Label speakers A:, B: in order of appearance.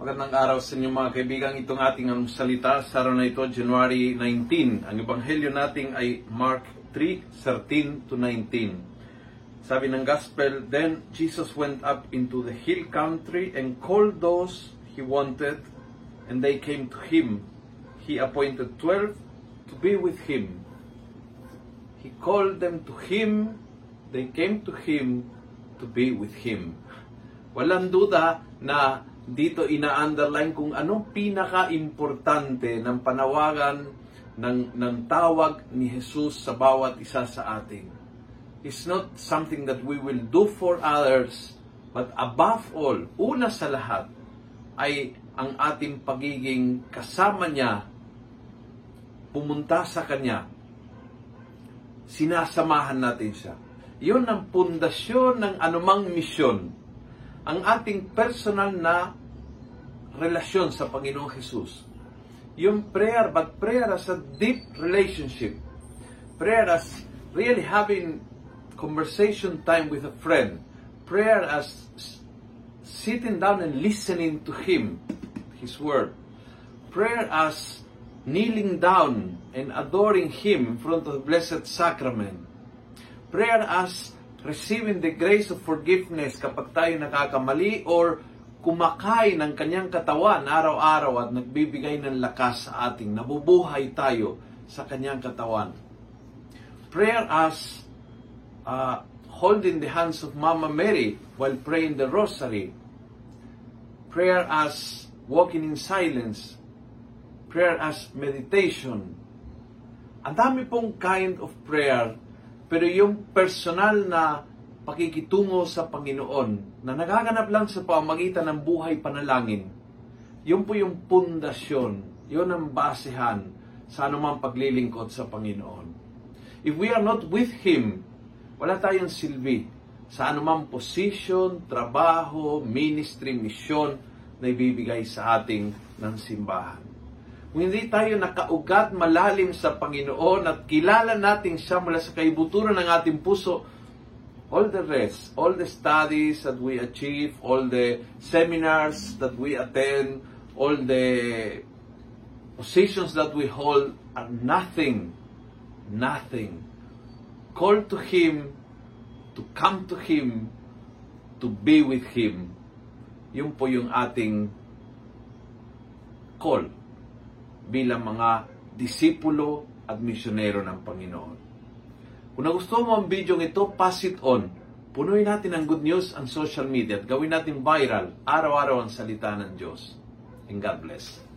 A: Magandang araw sa inyo mga kaibigan. Itong ating ang salita sa araw na ito, January 19. Ang ebanghelyo natin ay Mark 3:13 to 19. Sabi ng gospel, Then Jesus went up into the hill country and called those he wanted, and they came to him. He appointed twelve to be with him. He called them to him, they came to him to be with him. Walang duda na dito ina-underline kung anong pinaka-importante ng panawagan ng, ng tawag ni Jesus sa bawat isa sa atin. It's not something that we will do for others, but above all, una sa lahat, ay ang ating pagiging kasama niya, pumunta sa Kanya, sinasamahan natin siya. Yun ang pundasyon ng anumang misyon. Ang ating personal na relasyon sa Panginoong Jesus. Yung prayer, but prayer as a deep relationship. Prayer as really having conversation time with a friend. Prayer as sitting down and listening to Him, His Word. Prayer as kneeling down and adoring Him in front of the Blessed Sacrament. Prayer as receiving the grace of forgiveness kapag tayo nakakamali or kumakain ng kanyang katawan araw-araw at nagbibigay ng lakas sa ating nabubuhay tayo sa kanyang katawan. Prayer as uh, holding the hands of Mama Mary while praying the rosary. Prayer as walking in silence. Prayer as meditation. Ang dami pong kind of prayer, pero yung personal na pakikitungo sa Panginoon na nagaganap lang sa pamagitan ng buhay panalangin, yun po yung pundasyon, yun ang basehan sa anumang paglilingkod sa Panginoon. If we are not with Him, wala tayong silbi sa anumang position, trabaho, ministry, misyon na ibibigay sa ating ng simbahan. Hindi tayo nakaugat malalim sa Panginoon at kilala natin siya mula sa kaibuturan ng ating puso, all the rest, all the studies that we achieve, all the seminars that we attend, all the positions that we hold are nothing, nothing. Call to Him, to come to Him, to be with Him. Yun po yung ating call bilang mga disipulo at misyonero ng Panginoon. Kung nagustuhan mo ang video ito, pass it on. Punuin natin ang good news ang social media at gawin natin viral araw-araw ang salita ng Diyos. And God bless.